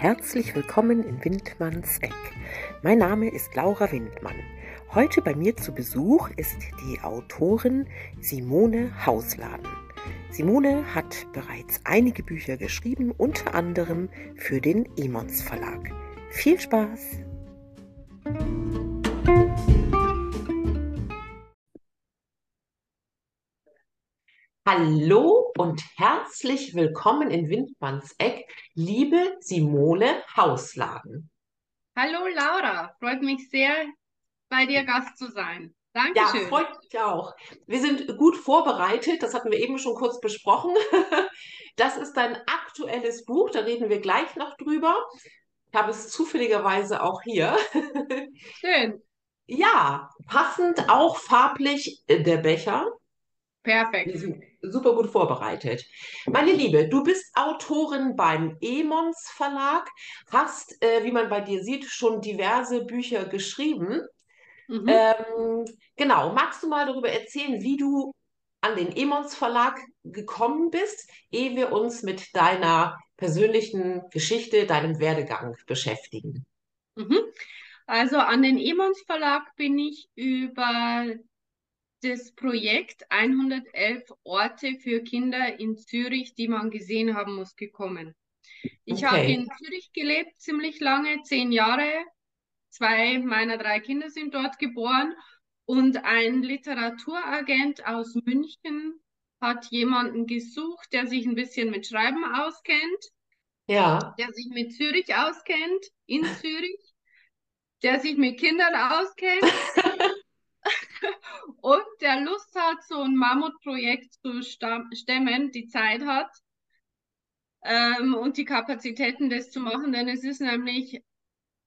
herzlich willkommen in Windmanns Eck. Mein Name ist Laura Windmann. Heute bei mir zu Besuch ist die Autorin Simone Hausladen. Simone hat bereits einige Bücher geschrieben, unter anderem für den Emons Verlag. Viel Spaß! Hallo und herzlich willkommen in Windmanns Eck, liebe Simone Hausladen. Hallo Laura, freut mich sehr, bei dir Gast zu sein. Dankeschön. Ja, freut mich auch. Wir sind gut vorbereitet, das hatten wir eben schon kurz besprochen. Das ist dein aktuelles Buch, da reden wir gleich noch drüber. Ich habe es zufälligerweise auch hier. Schön. Ja, passend auch farblich äh, der Becher. Perfekt. Super gut vorbereitet. Meine Liebe, du bist Autorin beim Emons Verlag, hast, äh, wie man bei dir sieht, schon diverse Bücher geschrieben. Mhm. Ähm, genau, magst du mal darüber erzählen, wie du an den Emons Verlag gekommen bist, ehe wir uns mit deiner persönlichen Geschichte, deinem Werdegang beschäftigen? Mhm. Also an den Emons Verlag bin ich über das Projekt 111 Orte für Kinder in Zürich, die man gesehen haben muss, gekommen. Ich okay. habe in Zürich gelebt, ziemlich lange, zehn Jahre. Zwei meiner drei Kinder sind dort geboren. Und ein Literaturagent aus München hat jemanden gesucht, der sich ein bisschen mit Schreiben auskennt. Ja. Der sich mit Zürich auskennt, in Zürich. Der sich mit Kindern auskennt. und der Lust hat, so ein Mammutprojekt zu stemmen, die Zeit hat ähm, und die Kapazitäten, das zu machen, denn es ist nämlich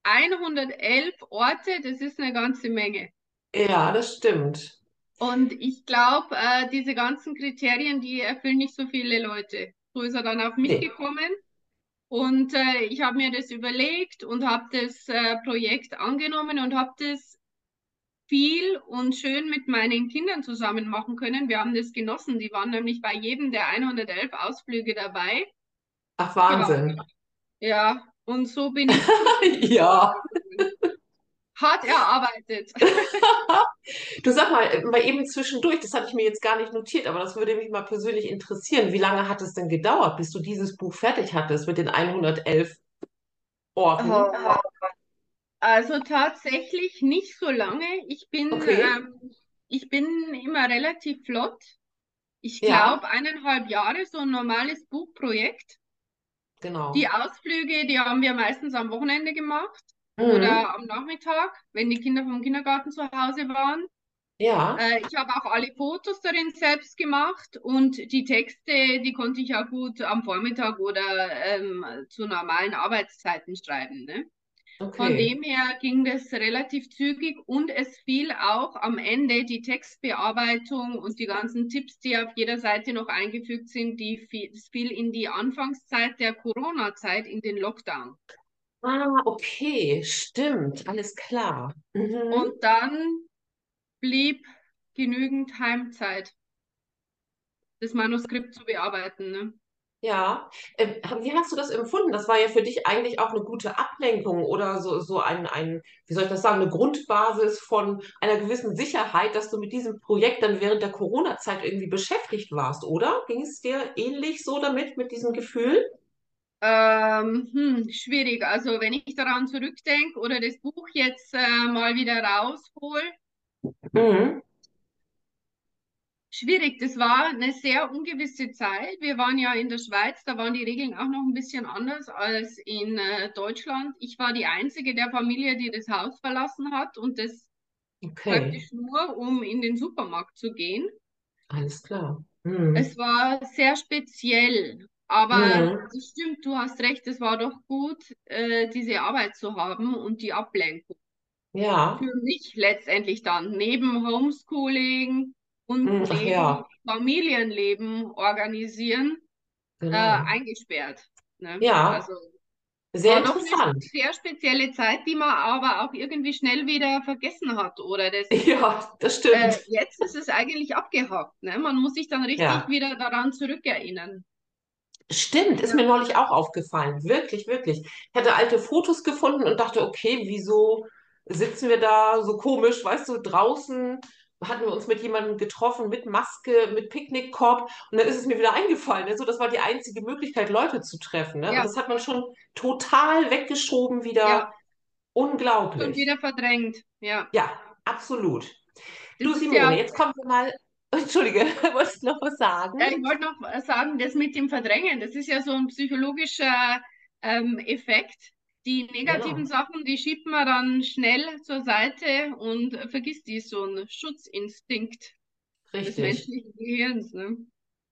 111 Orte, das ist eine ganze Menge. Ja, das stimmt. Und ich glaube, äh, diese ganzen Kriterien, die erfüllen nicht so viele Leute. So ist er dann auf mich nee. gekommen. Und äh, ich habe mir das überlegt und habe das äh, Projekt angenommen und habe das viel und schön mit meinen Kindern zusammen machen können. Wir haben das genossen. Die waren nämlich bei jedem der 111 Ausflüge dabei. Ach, Wahnsinn. Ja, ja. und so bin ich. ja. Hart erarbeitet. du sag mal, mal eben zwischendurch, das hatte ich mir jetzt gar nicht notiert, aber das würde mich mal persönlich interessieren. Wie lange hat es denn gedauert, bis du dieses Buch fertig hattest mit den 111 Orten? Oh, also tatsächlich nicht so lange. Ich bin, okay. ähm, ich bin immer relativ flott. Ich glaube, ja. eineinhalb Jahre, so ein normales Buchprojekt. Genau. Die Ausflüge, die haben wir meistens am Wochenende gemacht mhm. oder am Nachmittag, wenn die Kinder vom Kindergarten zu Hause waren. Ja. Äh, ich habe auch alle Fotos darin selbst gemacht und die Texte, die konnte ich auch gut am Vormittag oder ähm, zu normalen Arbeitszeiten schreiben. Ne? Okay. Von dem her ging das relativ zügig und es fiel auch am Ende die Textbearbeitung und die ganzen Tipps, die auf jeder Seite noch eingefügt sind, die fiel, das fiel in die Anfangszeit der Corona-Zeit, in den Lockdown. Ah, okay, stimmt, alles klar. Mhm. Und dann blieb genügend Heimzeit, das Manuskript zu bearbeiten. Ne? Ja, ähm, wie hast du das empfunden? Das war ja für dich eigentlich auch eine gute Ablenkung oder so, so ein, ein, wie soll ich das sagen, eine Grundbasis von einer gewissen Sicherheit, dass du mit diesem Projekt dann während der Corona-Zeit irgendwie beschäftigt warst, oder? Ging es dir ähnlich so damit, mit diesem Gefühl? Ähm, hm, schwierig. Also wenn ich daran zurückdenke oder das Buch jetzt äh, mal wieder raushol, mhm schwierig. Das war eine sehr ungewisse Zeit. Wir waren ja in der Schweiz, da waren die Regeln auch noch ein bisschen anders als in äh, Deutschland. Ich war die einzige der Familie, die das Haus verlassen hat und das okay. praktisch nur, um in den Supermarkt zu gehen. Alles klar. Mhm. Es war sehr speziell. Aber mhm. das stimmt, du hast recht, es war doch gut, äh, diese Arbeit zu haben und die Ablenkung. Ja. Für mich letztendlich dann, neben Homeschooling, und hm, Ach, ja. Familienleben organisieren, äh, genau. äh, eingesperrt. Ne? Ja. Also, sehr interessant. Eine sehr spezielle Zeit, die man aber auch irgendwie schnell wieder vergessen hat, oder? Das, ja, das stimmt. Äh, jetzt ist es eigentlich abgehakt. Ne? Man muss sich dann richtig ja. wieder daran zurückerinnern. Stimmt, ist mir neulich auch aufgefallen. Wirklich, wirklich. Ich hatte alte Fotos gefunden und dachte, okay, wieso sitzen wir da so komisch, weißt du, draußen hatten wir uns mit jemandem getroffen, mit Maske, mit Picknickkorb und dann ist es mir wieder eingefallen. Ne? So, das war die einzige Möglichkeit, Leute zu treffen. Ne? Ja. Und das hat man schon total weggeschoben wieder. Ja. Unglaublich. Und wieder verdrängt, ja. Ja, absolut. Das du, Simone, ja- jetzt kommen wir mal. Entschuldige, wolltest du noch was sagen? Ja, ich wollte noch sagen, das mit dem Verdrängen, das ist ja so ein psychologischer ähm, Effekt. Die negativen Genau. Sachen, die schiebt man dann schnell zur Seite und vergisst die, so ein Schutzinstinkt des Richtig. menschlichen Gehirns. Ne?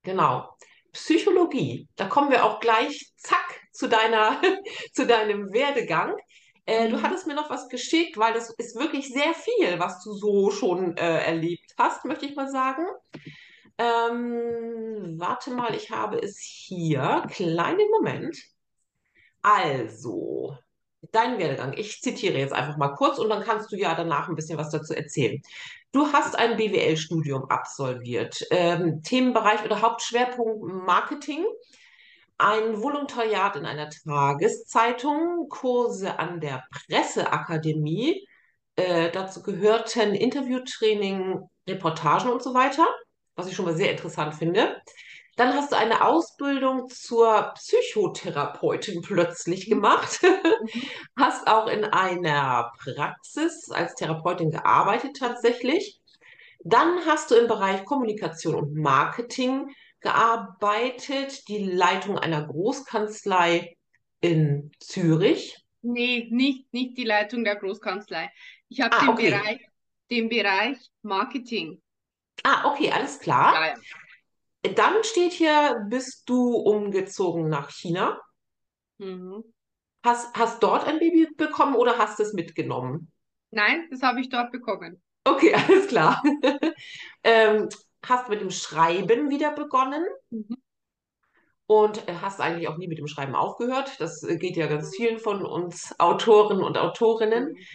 Genau. Psychologie. Da kommen wir auch gleich, zack, zu deiner, zu deinem Werdegang. Äh, du Mhm. hattest mir noch was geschickt, weil das ist wirklich sehr viel, was du so schon äh, erlebt hast, möchte ich mal sagen. Ähm, warte mal, ich habe es hier. Kleinen Moment. Also, dein Werdegang. Ich zitiere jetzt einfach mal kurz und dann kannst du ja danach ein bisschen was dazu erzählen. Du hast ein BWL-Studium absolviert, ähm, Themenbereich oder Hauptschwerpunkt Marketing, ein Volontariat in einer Tageszeitung, Kurse an der Presseakademie, äh, dazu gehörten Interviewtraining, Reportagen und so weiter, was ich schon mal sehr interessant finde. Dann hast du eine Ausbildung zur Psychotherapeutin plötzlich gemacht, hast auch in einer Praxis als Therapeutin gearbeitet tatsächlich. Dann hast du im Bereich Kommunikation und Marketing gearbeitet, die Leitung einer Großkanzlei in Zürich. Nee, nicht, nicht die Leitung der Großkanzlei. Ich habe Ah, den okay. Bereich, den Bereich Marketing. Ah, okay, alles klar. Ja, ja. Dann steht hier, bist du umgezogen nach China? Mhm. Hast, hast dort ein Baby bekommen oder hast es mitgenommen? Nein, das habe ich dort bekommen. Okay, alles klar. Ähm, hast mit dem Schreiben wieder begonnen Mhm. und äh, hast eigentlich auch nie mit dem Schreiben aufgehört. Das äh, geht ja ganz vielen von uns Autoren und Autorinnen. Mhm.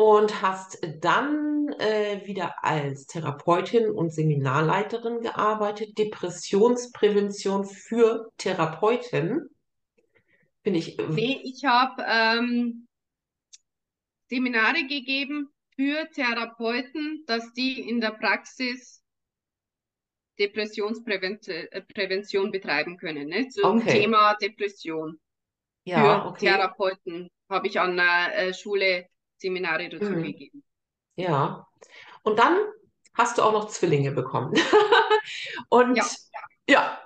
Und hast dann äh, wieder als Therapeutin und Seminarleiterin gearbeitet. Depressionsprävention für Therapeuten. Finde ich, äh, Nee, ich habe ähm, Seminare gegeben für Therapeuten, dass die in der Praxis Depressionsprävention äh, betreiben können, ne? Zum Okay. Thema Depression. ja, Für okay. Therapeuten habe ich an der äh, Schule Seminare dazu Mhm. gegeben. Ja. Und dann hast du auch noch Zwillinge bekommen. Und Ja. ja,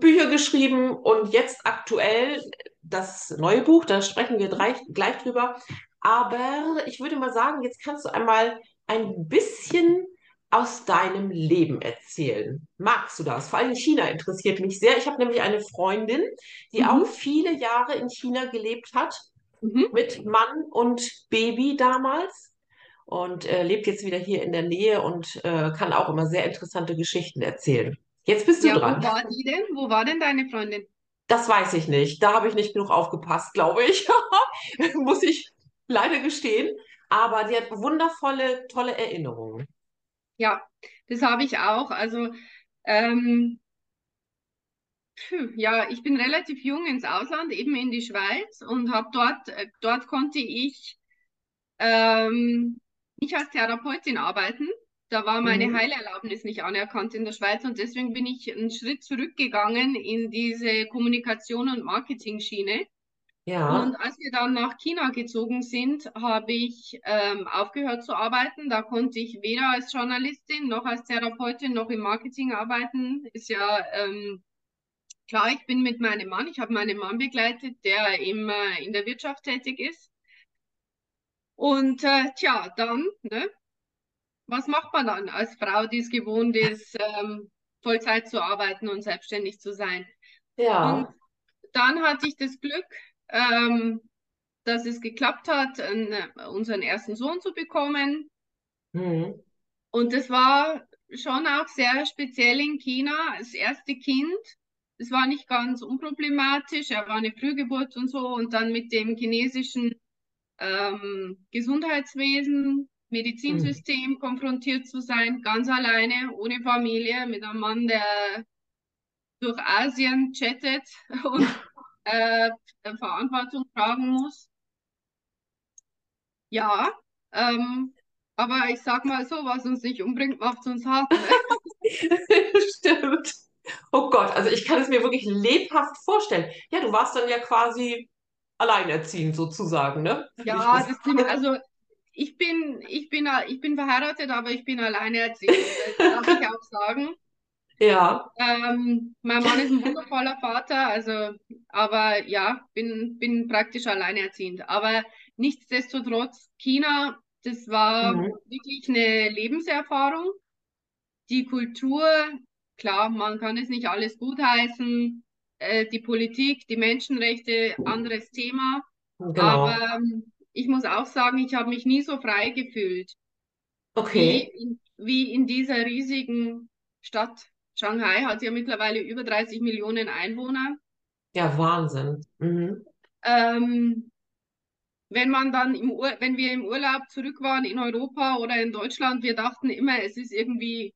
Bücher geschrieben und jetzt aktuell das neue Buch, da sprechen wir gleich, gleich drüber. Aber ich würde mal sagen, jetzt kannst du einmal ein bisschen aus deinem Leben erzählen. Magst du das? Vor allem China interessiert mich sehr. Ich habe nämlich eine Freundin, die Mhm. auch viele Jahre in China gelebt hat Mhm. mit Mann und Baby damals und äh, lebt jetzt wieder hier in der Nähe und äh, kann auch immer sehr interessante Geschichten erzählen. Jetzt bist du Ja, wo dran. war die denn? Wo war denn deine Freundin? Das weiß ich nicht. Da habe ich nicht genug aufgepasst, glaube ich. Muss ich leider gestehen. Aber die hat wundervolle, tolle Erinnerungen. Ja, das habe ich auch. Also, ähm, ja, ich bin relativ jung ins Ausland, eben in die Schweiz und habe dort, äh, dort konnte ich ähm, nicht als Therapeutin arbeiten. Da war meine Mhm. Heilerlaubnis nicht anerkannt in der Schweiz und deswegen bin ich einen Schritt zurückgegangen in diese Kommunikation- und Marketing-Schiene. Ja, Und als wir dann nach China gezogen sind, habe ich ähm, aufgehört zu arbeiten. Da konnte ich weder als Journalistin noch als Therapeutin noch im Marketing arbeiten. Ist ja ähm, klar, ich bin mit meinem Mann, ich habe meinen Mann begleitet, der im, äh, in der Wirtschaft tätig ist. Und äh, tja, dann, ne, was macht man dann als Frau, die es gewohnt ist, ähm, Vollzeit zu arbeiten und selbstständig zu sein? Und ja. dann hatte ich das Glück, ähm, dass es geklappt hat, einen, unseren ersten Sohn zu bekommen. Mhm. Und das war schon auch sehr speziell in China. Das erste Kind, es war nicht ganz unproblematisch. Er war eine Frühgeburt und so. Und dann mit dem chinesischen ähm, Gesundheitswesen, Medizinsystem konfrontiert zu sein, ganz alleine, ohne Familie, mit einem Mann, der durch Asien chattet und äh, Verantwortung tragen muss. Ja, ähm, aber ich sag mal so, was uns nicht umbringt, macht uns hart. Ne? Stimmt. Oh Gott, also ich kann es mir wirklich lebhaft vorstellen. Ja, du warst dann ja quasi alleinerziehend sozusagen, ne? Ja, das sind, also ich bin, ich bin, ich bin verheiratet, aber ich bin alleinerziehend. Das darf ich auch sagen. Ja. Ähm, mein Mann ist ein wundervoller Vater, also, aber ja, bin, bin praktisch alleinerziehend. Aber nichtsdestotrotz, China, das war mhm. wirklich eine Lebenserfahrung. Die Kultur, klar, man kann es nicht alles gutheißen. Äh, die Politik, die Menschenrechte, anderes Thema. Genau. Aber ähm, ich muss auch sagen, ich habe mich nie so frei gefühlt. Okay. Wie in, wie in dieser riesigen Stadt. Shanghai hat ja mittlerweile über 30 Millionen Einwohner. Ja, Wahnsinn. Mhm. Ähm, wenn man dann im Ur wenn wir im Urlaub zurück waren in Europa oder in Deutschland, wir dachten immer, es ist irgendwie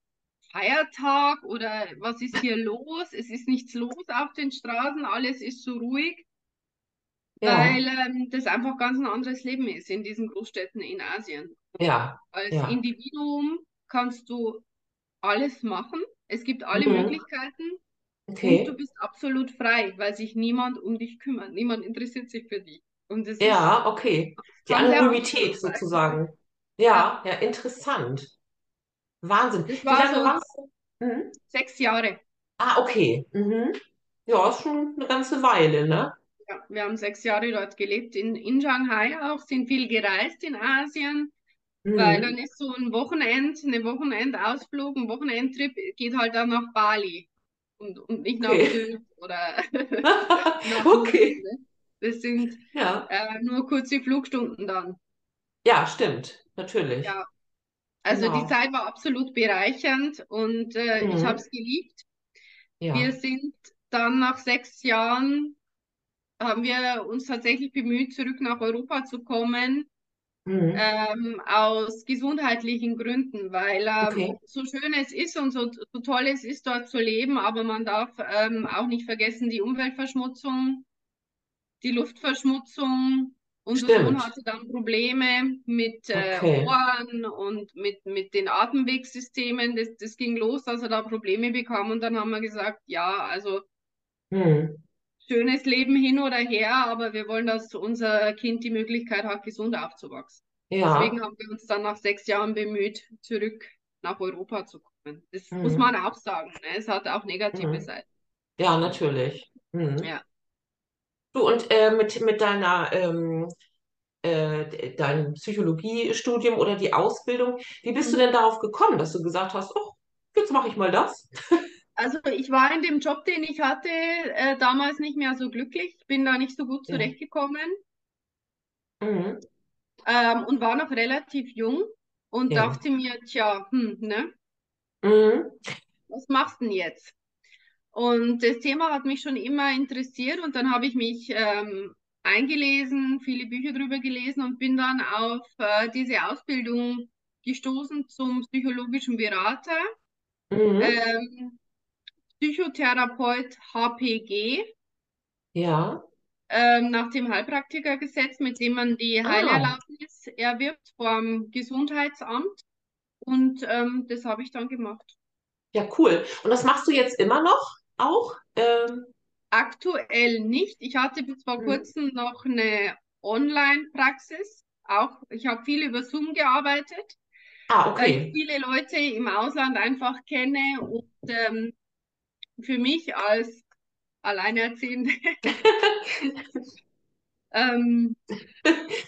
Feiertag oder was ist hier los? Es ist nichts los auf den Straßen, alles ist so ruhig, ja. weil ähm, das einfach ganz ein anderes Leben ist in diesen Großstädten in Asien. Ja. Als ja. Individuum kannst du alles machen. Es gibt alle mhm. Möglichkeiten. Okay. Und du bist absolut frei, weil sich niemand um dich kümmert. Niemand interessiert sich für dich. Und das ja, okay. Die Anonymität sozusagen. Ja, ja, ja, interessant. Wahnsinn. Das war Wie lange so warst du? Mhm. Sechs Jahre. Ah, okay. Mhm. Ja, ist schon eine ganze Weile, ne? Ja, wir haben sechs Jahre dort gelebt, in, in Shanghai auch, sind viel gereist in Asien. Mhm. Weil dann ist so ein Wochenend, eine Wochenendausflug, ein Wochenendtrip, geht halt dann nach Bali und, und nicht nach okay. Oder nach okay. Ne? Das sind ja. äh, nur kurze Flugstunden dann. Ja, stimmt, natürlich. Ja. Also genau. die Zeit war absolut bereichernd und äh, mhm. ich habe es geliebt. Ja. Wir sind dann nach sechs Jahren, haben wir uns tatsächlich bemüht, zurück nach Europa zu kommen Mhm. Ähm, aus gesundheitlichen Gründen, weil ähm, okay. so schön es ist und so, so, toll es ist, dort zu leben, aber man darf ähm, auch nicht vergessen, die Umweltverschmutzung, die Luftverschmutzung. Unser Stimmt. Sohn hatte dann Probleme mit äh, okay. Ohren und mit, mit den Atemwegssystemen. Das, das ging los, dass er da Probleme bekam und dann haben wir gesagt, ja, also mhm schönes Leben hin oder her, aber wir wollen, dass unser Kind die Möglichkeit hat, gesund aufzuwachsen. Ja. Deswegen haben wir uns dann nach sechs Jahren bemüht, zurück nach Europa zu kommen. Das mhm. muss man auch sagen. Ne? Es hat auch negative mhm. Seiten. Ja, natürlich. Mhm. Ja. Du, und äh, mit, mit deiner ähm, äh, dein Psychologiestudium oder die Ausbildung, wie bist du mhm. denn darauf gekommen, dass du gesagt hast, oh, jetzt mache ich mal das? Also ich war in dem Job, den ich hatte, äh, damals nicht mehr so glücklich, bin da nicht so gut zurechtgekommen mhm. ähm, und war noch relativ jung und ja. dachte mir, tja, hm, ne? Mhm. Was machst du denn jetzt? Und das Thema hat mich schon immer interessiert und dann habe ich mich ähm, eingelesen, viele Bücher darüber gelesen und bin dann auf äh, diese Ausbildung gestoßen zum psychologischen Berater. Mhm. Ähm, Psychotherapeut HPG. Ja. Ähm, nach dem Heilpraktikergesetz, mit dem man die ah. Heilerlaubnis erwirbt vom Gesundheitsamt. Und ähm, das habe ich dann gemacht. Ja, cool. Und das machst du jetzt immer noch auch? Ähm... Aktuell nicht. Ich hatte bis vor mhm. kurzem noch eine Online-Praxis. Auch ich habe viel über Zoom gearbeitet. Ah, okay. Weil ich viele Leute im Ausland einfach kenne und ähm, für mich als Alleinerziehende ähm,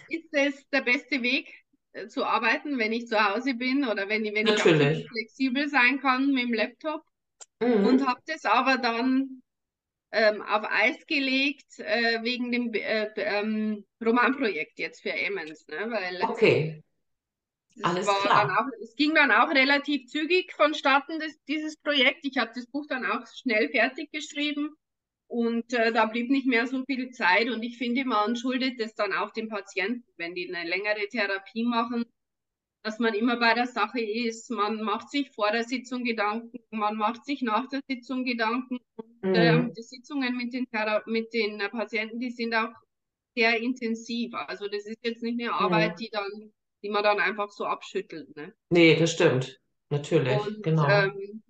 ist es der beste Weg äh, zu arbeiten, wenn ich zu Hause bin oder wenn, wenn ich auch flexibel sein kann mit dem Laptop. Mhm. Und habe das aber dann ähm, auf Eis gelegt äh, wegen dem äh, ähm, Romanprojekt jetzt für Emmons. Ne? Weil, okay. Alles klar. Auch, es ging dann auch relativ zügig vonstatten, das, dieses Projekt. Ich habe das Buch dann auch schnell fertig geschrieben und äh, da blieb nicht mehr so viel Zeit. Und ich finde, man schuldet es dann auch den Patienten, wenn die eine längere Therapie machen, dass man immer bei der Sache ist. Man macht sich vor der Sitzung Gedanken, man macht sich nach der Sitzung Gedanken. Und Mhm. die Sitzungen mit den, mit den Patienten, die sind auch sehr intensiv. Also das ist jetzt nicht eine Arbeit, mhm. die dann, die man dann einfach so abschüttelt. Ne? Nee, das stimmt. Natürlich, Und, genau. Ähm,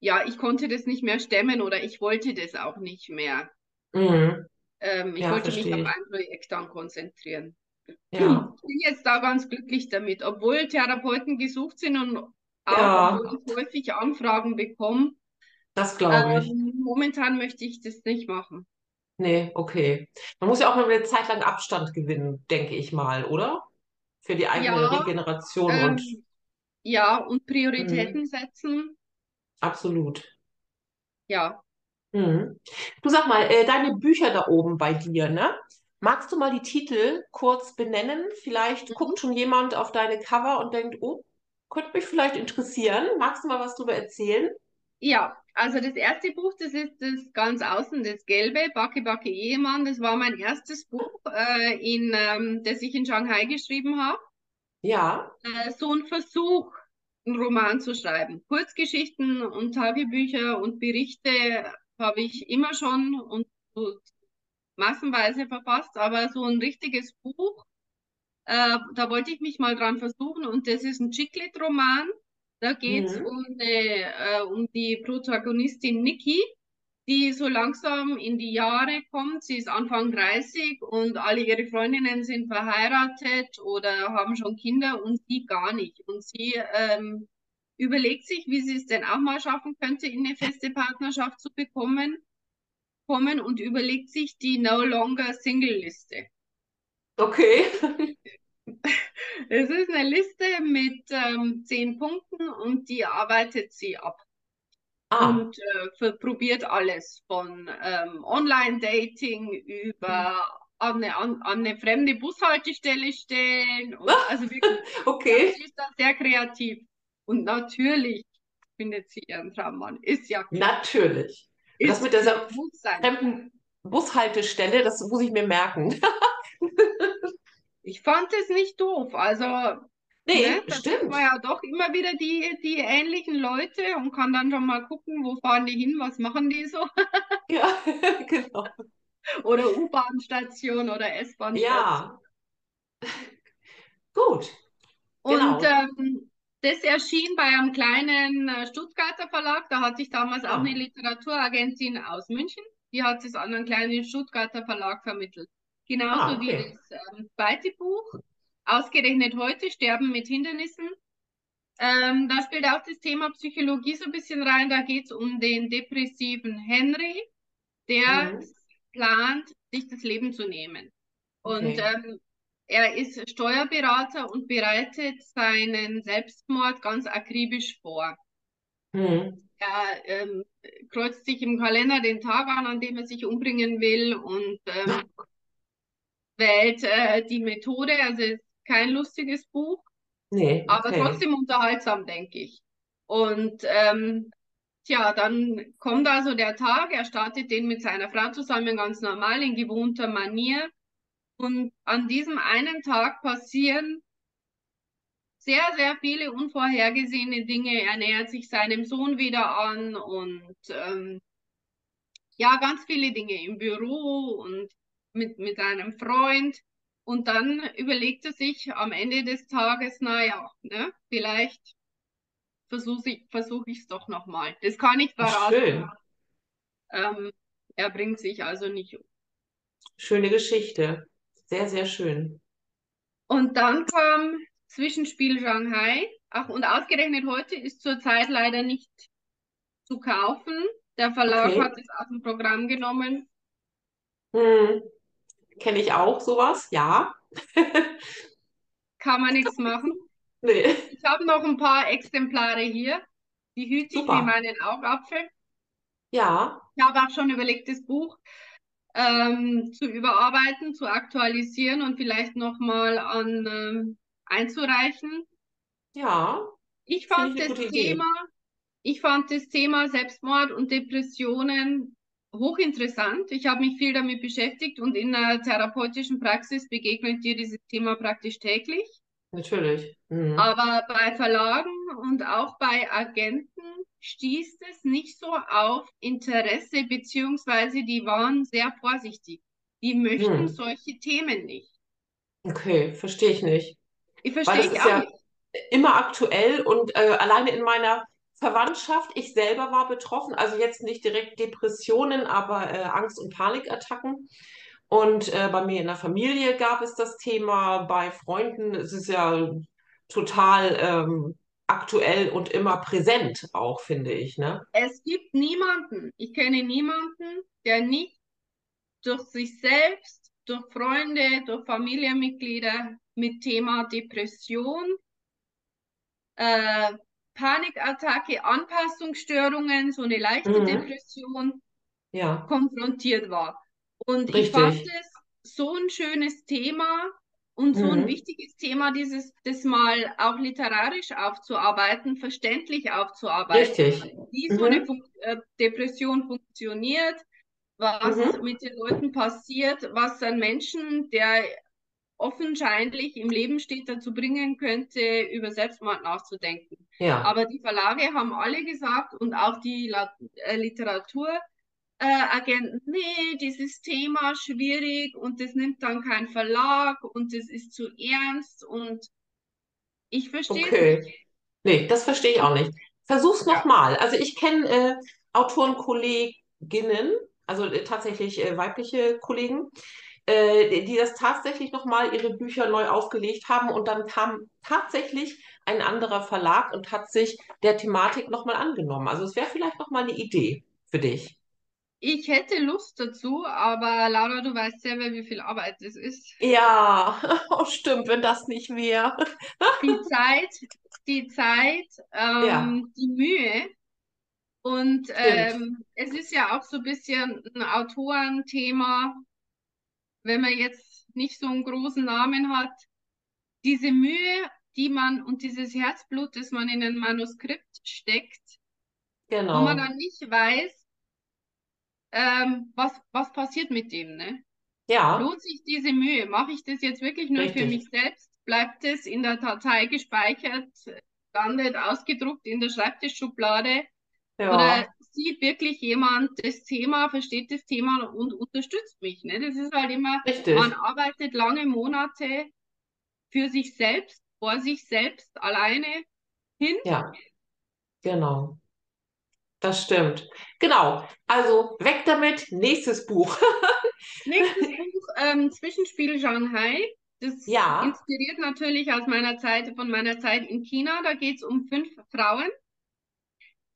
ja, ich konnte das nicht mehr stemmen oder ich wollte das auch nicht mehr. Mhm. Ähm, ich ja, wollte mich auf ein Projekt dann konzentrieren. Ja. Ich bin jetzt da ganz glücklich damit, obwohl Therapeuten gesucht sind und auch ja. häufig Anfragen bekomme. Das glaube ich. Ähm, momentan möchte ich das nicht machen. Nee, okay. Man muss ja auch mal eine Zeit lang Abstand gewinnen, denke ich mal, oder? Für die eigene ja, Regeneration ähm, und. Ja, und Prioritäten mhm. setzen. Absolut. Ja. Mhm. Du sag mal, äh, deine Bücher da oben bei dir, ne? Magst du mal die Titel kurz benennen? Vielleicht mhm. guckt schon jemand auf deine Cover und denkt, oh, könnte mich vielleicht interessieren. Magst du mal was darüber erzählen? Ja, also das erste Buch, das ist das ganz außen, das gelbe, Backe Backe Ehemann. Das war mein erstes Buch, äh, in, ähm, das ich in Shanghai geschrieben habe. Ja. Äh, so ein Versuch, einen Roman zu schreiben. Kurzgeschichten und Tagebücher und Berichte habe ich immer schon und, und massenweise verfasst, aber so ein richtiges Buch, äh, da wollte ich mich mal dran versuchen und das ist ein Chiclet-Roman da geht es mhm. um, äh, um die Protagonistin Nikki, die so langsam in die Jahre kommt. Sie ist Anfang 30 und alle ihre Freundinnen sind verheiratet oder haben schon Kinder und sie gar nicht. Und sie ähm, überlegt sich, wie sie es denn auch mal schaffen könnte, in eine feste Partnerschaft zu bekommen, kommen und überlegt sich die No Longer Single Liste. Okay. Es ist eine Liste mit ähm, zehn Punkten und die arbeitet sie ab. Ah. Und äh, probiert alles von ähm, Online-Dating über an, eine, an, an eine fremde Bushaltestelle stellen. Und, also wirklich, okay. Sie ist da sehr kreativ. Und natürlich findet sie ihren Traummann. Ist ja klar. Natürlich. Das mit dieser fremden Bushaltestelle, das muss ich mir merken. Ich fand es nicht doof. Also, nee, ne, da stimmt. man ja doch immer wieder die, die ähnlichen Leute und kann dann schon mal gucken, wo fahren die hin, was machen die so. ja, genau. Oder U-Bahn-Station oder S-Bahn-Station. Ja. Gut. Genau. Und ähm, das erschien bei einem kleinen äh, Stuttgarter Verlag. Da hatte ich damals ah. auch eine Literaturagentin aus München. Die hat es an einen kleinen Stuttgarter Verlag vermittelt. Genauso ah, okay. wie das ähm, zweite Buch, ausgerechnet heute, Sterben mit Hindernissen. Ähm, da spielt auch das Thema Psychologie so ein bisschen rein. Da geht es um den depressiven Henry, der mhm. plant, sich das Leben zu nehmen. Und okay. ähm, er ist Steuerberater und bereitet seinen Selbstmord ganz akribisch vor. Mhm. Er ähm, kreuzt sich im Kalender den Tag an, an dem er sich umbringen will und ähm, wählt äh, die Methode. Also ist kein lustiges Buch, nee, okay. aber trotzdem unterhaltsam, denke ich. Und ähm, tja, dann kommt also der Tag, er startet den mit seiner Frau zusammen ganz normal in gewohnter Manier. Und an diesem einen Tag passieren sehr, sehr viele unvorhergesehene Dinge. Er nähert sich seinem Sohn wieder an und ähm, ja, ganz viele Dinge im Büro und mit, mit einem Freund. Und dann überlegt er sich am Ende des Tages, naja, ne, vielleicht versuche ich es versuch doch nochmal. Das kann ich verraten. Schön. Ähm, er bringt sich also nicht um. Schöne Geschichte. Sehr, sehr schön. Und dann kam Zwischenspiel Shanghai. Ach, und ausgerechnet heute ist zurzeit leider nicht zu kaufen. Der Verlag okay. hat es aus dem Programm genommen. Hm. Kenne ich auch sowas, ja. Kann man nichts machen. Nee. Ich habe noch ein paar Exemplare hier. Die hüte ich wie meinen Augapfel. Ja. Ich habe auch schon überlegt, das Buch ähm, zu überarbeiten, zu aktualisieren und vielleicht nochmal an ähm, einzureichen. Ja. Ich fand ich das Thema, ich fand das Thema Selbstmord und Depressionen hochinteressant. Ich habe mich viel damit beschäftigt und in der therapeutischen Praxis begegnet dir dieses Thema praktisch täglich. Natürlich. Mhm. Aber bei Verlagen und auch bei Agenten stieß es nicht so auf Interesse, beziehungsweise die waren sehr vorsichtig. Die möchten hm. solche Themen nicht. Okay, verstehe ich nicht. Ich verstehe ich auch ja nicht. Immer aktuell und äh, alleine in meiner Verwandtschaft, ich selber war betroffen, also jetzt nicht direkt Depressionen, aber äh, Angst- und Panikattacken. Und äh, bei mir in der Familie gab es das Thema, bei Freunden es ist ja total ähm, aktuell und immer präsent auch, finde ich. Ne? Es gibt niemanden, ich kenne niemanden, der nicht durch sich selbst, durch Freunde, durch Familienmitglieder mit Thema Depression, äh, Panikattacke, Anpassungsstörungen, so eine leichte mhm. Depression ja. konfrontiert war. Und Richtig. ich fand es so ein schönes Thema und so mhm. ein wichtiges Thema, dieses das mal auch literarisch aufzuarbeiten, verständlich aufzuarbeiten. Richtig. Wie mhm. so eine Fun äh, Depression funktioniert, was mhm. mit den Leuten passiert, was ein Menschen, der offensichtlich im Leben steht, dazu bringen könnte, über Selbstmord nachzudenken. Ja. Aber die Verlage haben alle gesagt und auch die La äh, Literaturagenten, äh, nee, dieses Thema schwierig und das nimmt dann kein Verlag und das ist zu ernst und ich verstehe okay. es nicht. Nee, das verstehe ich auch nicht. Versuch's ja. nochmal. Also ich kenne äh, Autorenkolleginnen, also äh, tatsächlich äh, weibliche Kollegen, äh, die das tatsächlich nochmal ihre Bücher neu aufgelegt haben und dann kam tatsächlich ein anderer Verlag und hat sich der Thematik nochmal angenommen. Also es wäre vielleicht nochmal eine Idee für dich. Ich hätte Lust dazu, aber Laura, du weißt selber, wie viel Arbeit das ist. Ja, oh, stimmt, wenn das nicht wäre. die Zeit, die Zeit, ähm, ja. die Mühe. Und ähm, es ist ja auch so ein bisschen ein Autorenthema, wenn man jetzt nicht so einen großen Namen hat, diese Mühe, die man und dieses Herzblut, das man in ein Manuskript steckt, genau. wo man dann nicht weiß, ähm, was, was passiert mit dem, ne? Ja. Lohnt sich diese Mühe? Mache ich das jetzt wirklich nur Richtig. für mich selbst? Bleibt es in der Datei gespeichert, landet ausgedruckt in der Schreibtischschublade? Ja. Oder sieht wirklich jemand das Thema, versteht das Thema und unterstützt mich. Ne? Das ist halt immer, Richtig. man arbeitet lange Monate für sich selbst, vor sich selbst alleine hin. Ja, genau. Das stimmt. Genau. Also weg damit. Nächstes Buch. Nächstes Buch, ähm, Zwischenspiel Shanghai. Das ja. inspiriert natürlich aus meiner Zeit, von meiner Zeit in China. Da geht es um fünf Frauen,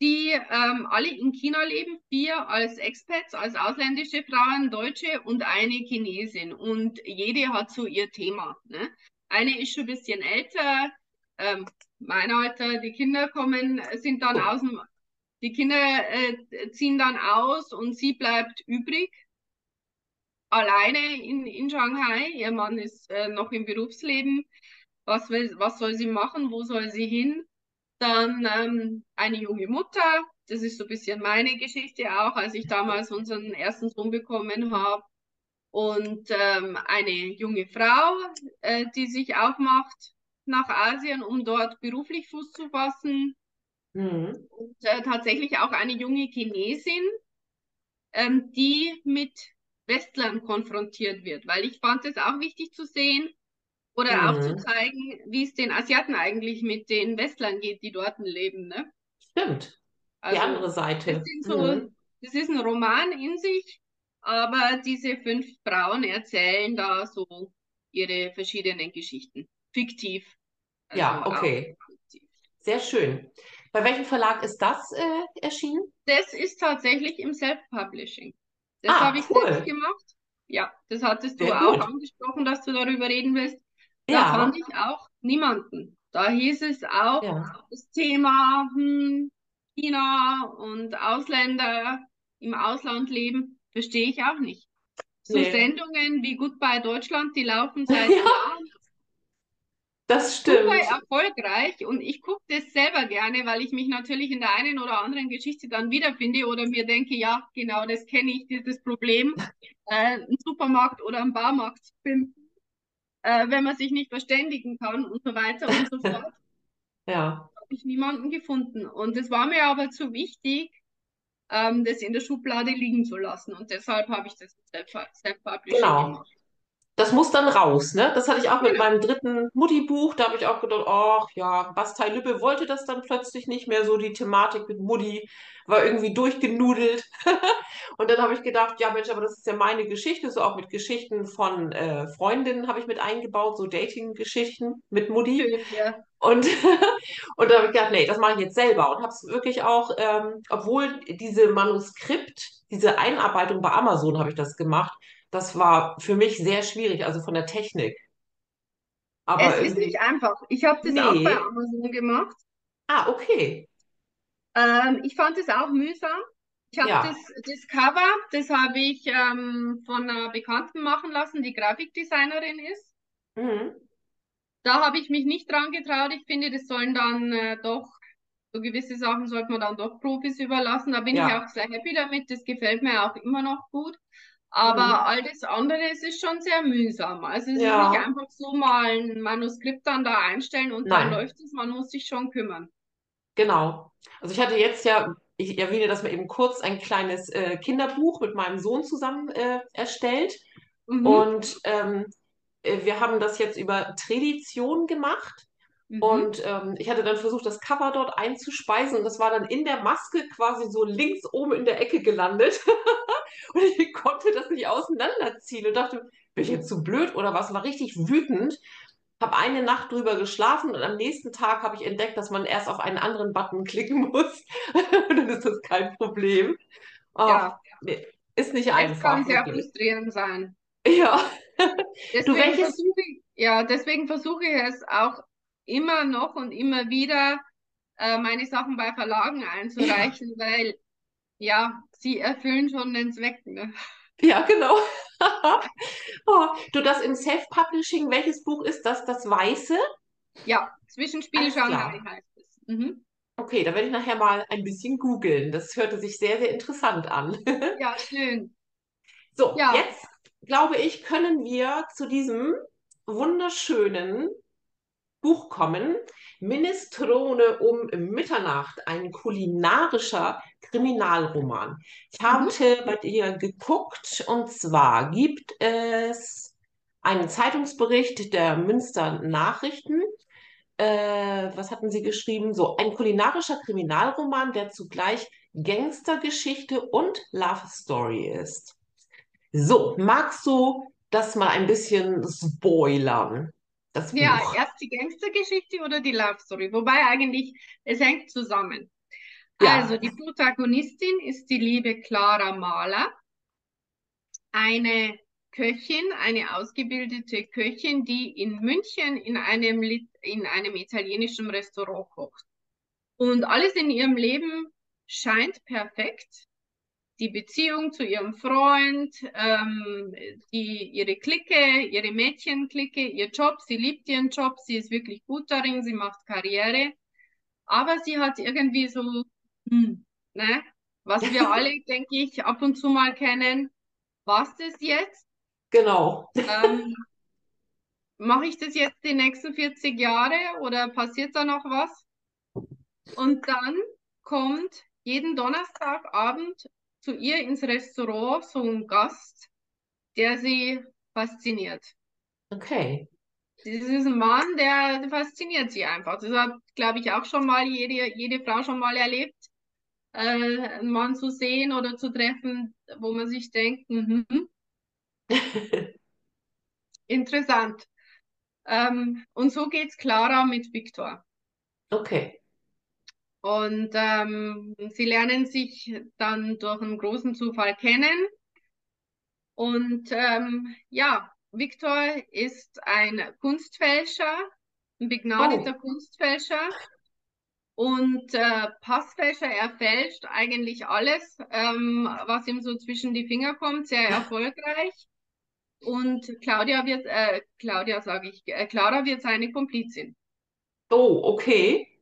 die ähm, alle in China leben, vier als Expats, als ausländische Frauen, Deutsche und eine Chinesin. Und jede hat so ihr Thema. Ne? Eine ist schon ein bisschen älter, ähm, mein Alter, die Kinder kommen, sind dann aus dem, die Kinder äh, ziehen dann aus und sie bleibt übrig, alleine in, in Shanghai. Ihr Mann ist äh, noch im Berufsleben. Was, will, was soll sie machen? Wo soll sie hin? Dann ähm, eine junge Mutter, das ist so ein bisschen meine Geschichte auch, als ich damals unseren ersten Sohn bekommen habe. Und ähm, eine junge Frau, äh, die sich aufmacht nach Asien, um dort beruflich Fuß zu fassen. Mhm. Und äh, tatsächlich auch eine junge Chinesin, ähm, die mit Westlern konfrontiert wird, weil ich fand es auch wichtig zu sehen, oder mhm. auch zu zeigen, wie es den Asiaten eigentlich mit den Westlern geht, die dort leben. Ne? Stimmt. Also, die andere Seite. Das, so, mhm. das ist ein Roman in sich, aber diese fünf Frauen erzählen da so ihre verschiedenen Geschichten. Fiktiv. Also ja, okay. Sehr schön. Bei welchem Verlag ist das äh, erschienen? Das ist tatsächlich im Self-Publishing. Das ah, habe ich cool. selbst gemacht. Ja, das hattest du Sehr auch gut. angesprochen, dass du darüber reden willst. Da ja. fand ich auch niemanden. Da hieß es auch ja. das Thema hm, China und Ausländer im Ausland leben, verstehe ich auch nicht. So nee. Sendungen wie Goodbye Deutschland, die laufen seit ja. Jahren. Das stimmt. Super erfolgreich und ich gucke das selber gerne, weil ich mich natürlich in der einen oder anderen Geschichte dann wiederfinde oder mir denke, ja, genau, das kenne ich, dieses Problem, äh, einen Supermarkt oder einen Baumarkt zu finden äh, wenn man sich nicht verständigen kann und so weiter und so fort. ja. habe ich niemanden gefunden. Und es war mir aber zu wichtig, ähm, das in der Schublade liegen zu lassen. Und deshalb habe ich das Self-Publishing genau. gemacht das muss dann raus, ne? Das hatte ich auch mit meinem dritten Mutti-Buch. Da habe ich auch gedacht, ach ja, Bastei Lübbe wollte das dann plötzlich nicht mehr so. Die Thematik mit Mutti war irgendwie durchgenudelt. und dann habe ich gedacht, ja Mensch, aber das ist ja meine Geschichte. So auch mit Geschichten von äh, Freundinnen habe ich mit eingebaut, so Dating-Geschichten mit Mutti. Ja. Und, und da habe ich gedacht, nee, das mache ich jetzt selber. Und habe es wirklich auch, ähm, obwohl diese Manuskript, diese Einarbeitung bei Amazon habe ich das gemacht das war für mich sehr schwierig, also von der Technik. Aber es ist nicht einfach. Ich habe das nee. auch bei Amazon gemacht. Ah, okay. Ähm, ich fand es auch mühsam. Ich habe ja. das, das Cover, das habe ich ähm, von einer Bekannten machen lassen, die Grafikdesignerin ist. Mhm. Da habe ich mich nicht dran getraut. Ich finde, das sollen dann äh, doch, so gewisse Sachen sollte man dann doch Profis überlassen. Da bin ja. ich auch sehr happy damit. Das gefällt mir auch immer noch gut. Aber mhm. all das andere, es ist schon sehr mühsam. Also es ja. ist nicht einfach so mal ein Manuskript dann da einstellen und Nein. dann läuft es. Man muss sich schon kümmern. Genau. Also ich hatte jetzt ja, ich erwähne das mal eben kurz, ein kleines äh, Kinderbuch mit meinem Sohn zusammen äh, erstellt. Mhm. Und ähm, äh, wir haben das jetzt über Tradition gemacht. Mhm. Und ähm, ich hatte dann versucht, das Cover dort einzuspeisen und das war dann in der Maske quasi so links oben in der Ecke gelandet. und ich konnte das nicht auseinanderziehen und dachte, bin ich jetzt zu blöd oder was? War richtig wütend. Habe eine Nacht drüber geschlafen und am nächsten Tag habe ich entdeckt, dass man erst auf einen anderen Button klicken muss. und dann ist das kein Problem. Oh, ja. Ist nicht einfach. Das kann sehr frustrierend sein. Ja. Deswegen du, welches... versuche ich, ja, deswegen versuche ich es auch immer noch und immer wieder äh, meine Sachen bei Verlagen einzureichen, ja. weil ja, sie erfüllen schon den Zweck. Ne? Ja, genau. oh, du, das im Self-Publishing, welches Buch ist das? Das Weiße? Ja, Zwischenspiel Shanghai heißt es. Mhm. Okay, da werde ich nachher mal ein bisschen googeln. Das hörte sich sehr, sehr interessant an. ja, schön. So, ja. jetzt glaube ich, können wir zu diesem wunderschönen Buch kommen. Minestrone um Mitternacht, ein kulinarischer Kriminalroman. Ich habe mhm. bei dir geguckt und zwar gibt es einen Zeitungsbericht der Münster Nachrichten. Äh, was hatten Sie geschrieben? So, ein kulinarischer Kriminalroman, der zugleich Gangstergeschichte und Love Story ist. So, magst du das mal ein bisschen spoilern? Das ja, erst die Gangstergeschichte oder die Love Story. Wobei eigentlich, es hängt zusammen. Ja. Also die Protagonistin ist die liebe Clara Mahler, eine Köchin, eine ausgebildete Köchin, die in München in einem, in einem italienischen Restaurant kocht. Und alles in ihrem Leben scheint perfekt die Beziehung zu ihrem Freund, ähm, die, ihre Clique, ihre Mädchenklicke, ihr Job, sie liebt ihren Job, sie ist wirklich gut darin, sie macht Karriere, aber sie hat irgendwie so, hm, ne, was wir alle, denke ich, ab und zu mal kennen, was das jetzt? Genau. Ähm, Mache ich das jetzt die nächsten 40 Jahre oder passiert da noch was? Und dann kommt jeden Donnerstagabend zu ihr ins Restaurant so ein Gast, der sie fasziniert. Okay. Das ist ein Mann, der, der fasziniert sie einfach. Das hat, glaube ich, auch schon mal jede, jede Frau schon mal erlebt, äh, einen Mann zu sehen oder zu treffen, wo man sich denkt, mm interessant. Ähm, und so geht es Clara mit Viktor. Okay. Und ähm, sie lernen sich dann durch einen großen Zufall kennen. Und ähm, ja, Viktor ist ein Kunstfälscher, ein begnadeter oh. Kunstfälscher und äh, Passfälscher. Er fälscht eigentlich alles, ähm, was ihm so zwischen die Finger kommt, sehr erfolgreich. Und Claudia wird, äh, Claudia sage ich, äh, Clara wird seine Komplizin. Oh, okay.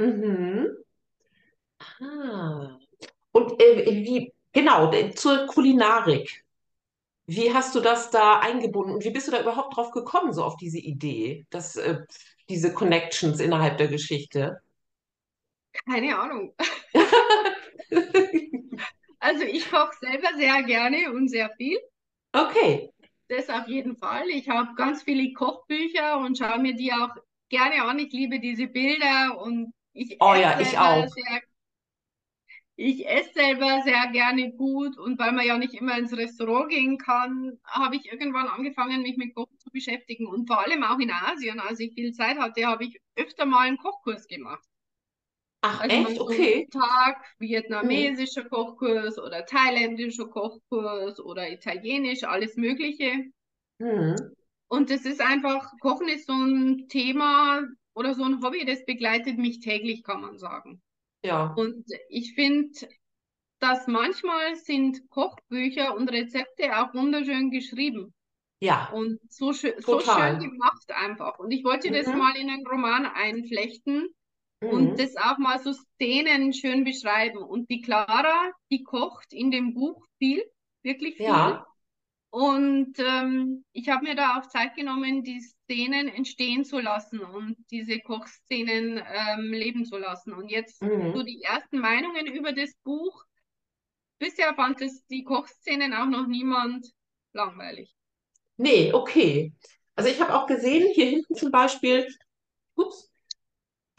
Mhm. Ah. Und äh, wie, genau, zur Kulinarik. Wie hast du das da eingebunden und wie bist du da überhaupt drauf gekommen, so auf diese Idee, dass, äh, diese Connections innerhalb der Geschichte? Keine Ahnung. also ich koche selber sehr gerne und sehr viel. Okay. Das auf jeden Fall. Ich habe ganz viele Kochbücher und schaue mir die auch gerne an. Ich liebe diese Bilder und ich oh ja, ich auch. Sehr, ich esse selber sehr gerne gut und weil man ja nicht immer ins Restaurant gehen kann, habe ich irgendwann angefangen, mich mit Kochen zu beschäftigen und vor allem auch in Asien, als ich viel Zeit hatte, habe ich öfter mal einen Kochkurs gemacht. Ach, also echt? Okay. Tag vietnamesischer mhm. Kochkurs oder thailändischer Kochkurs oder italienisch, alles Mögliche. Mhm. Und das ist einfach, Kochen ist so ein Thema oder so ein Hobby, das begleitet mich täglich, kann man sagen. Ja. Und ich finde, dass manchmal sind Kochbücher und Rezepte auch wunderschön geschrieben. Ja. Und so, schön, so schön gemacht einfach. Und ich wollte mhm. das mal in einen Roman einflechten mhm. und das auch mal so Szenen schön beschreiben. Und die Clara, die kocht in dem Buch viel, wirklich viel. Ja. Und ähm, ich habe mir da auch Zeit genommen, die Szenen entstehen zu lassen und diese Kochszenen ähm, leben zu lassen. Und jetzt mhm. so die ersten Meinungen über das Buch. Bisher fand es die Kochszenen auch noch niemand langweilig. Nee, okay. Also ich habe auch gesehen, hier hinten zum Beispiel, ups,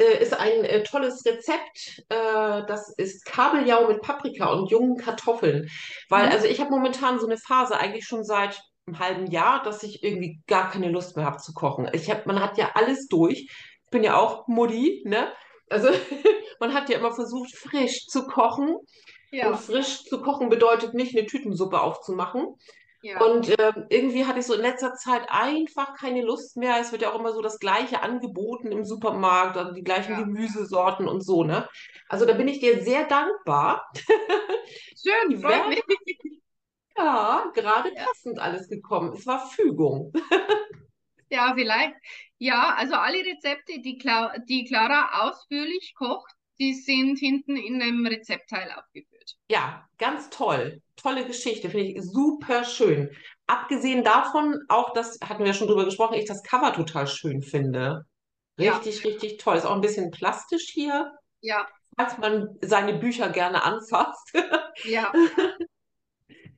ist ein äh, tolles Rezept. Äh, das ist Kabeljau mit Paprika und jungen Kartoffeln. Weil, mhm. also ich habe momentan so eine Phase eigentlich schon seit einem halben Jahr, dass ich irgendwie gar keine Lust mehr habe zu kochen. Ich hab, man hat ja alles durch. Ich bin ja auch Mutti, ne? Also man hat ja immer versucht, frisch zu kochen. Ja. Und frisch zu kochen bedeutet nicht, eine Tütensuppe aufzumachen. Ja. Und äh, irgendwie hatte ich so in letzter Zeit einfach keine Lust mehr. Es wird ja auch immer so das Gleiche angeboten im Supermarkt, also die gleichen ja. Gemüsesorten und so, ne? Also da bin ich dir sehr dankbar. Schön, freut mich. Ja, gerade passend alles gekommen. Es war Fügung. ja, vielleicht. Ja, also alle Rezepte, die, Cla die Clara ausführlich kocht, die sind hinten in einem Rezeptteil aufgeführt. Ja, ganz toll tolle Geschichte, finde ich super schön. Abgesehen davon, auch das hatten wir schon drüber gesprochen, ich das Cover total schön finde. Richtig, ja. richtig toll. Ist auch ein bisschen plastisch hier. Ja. Falls man seine Bücher gerne anfasst. Ja.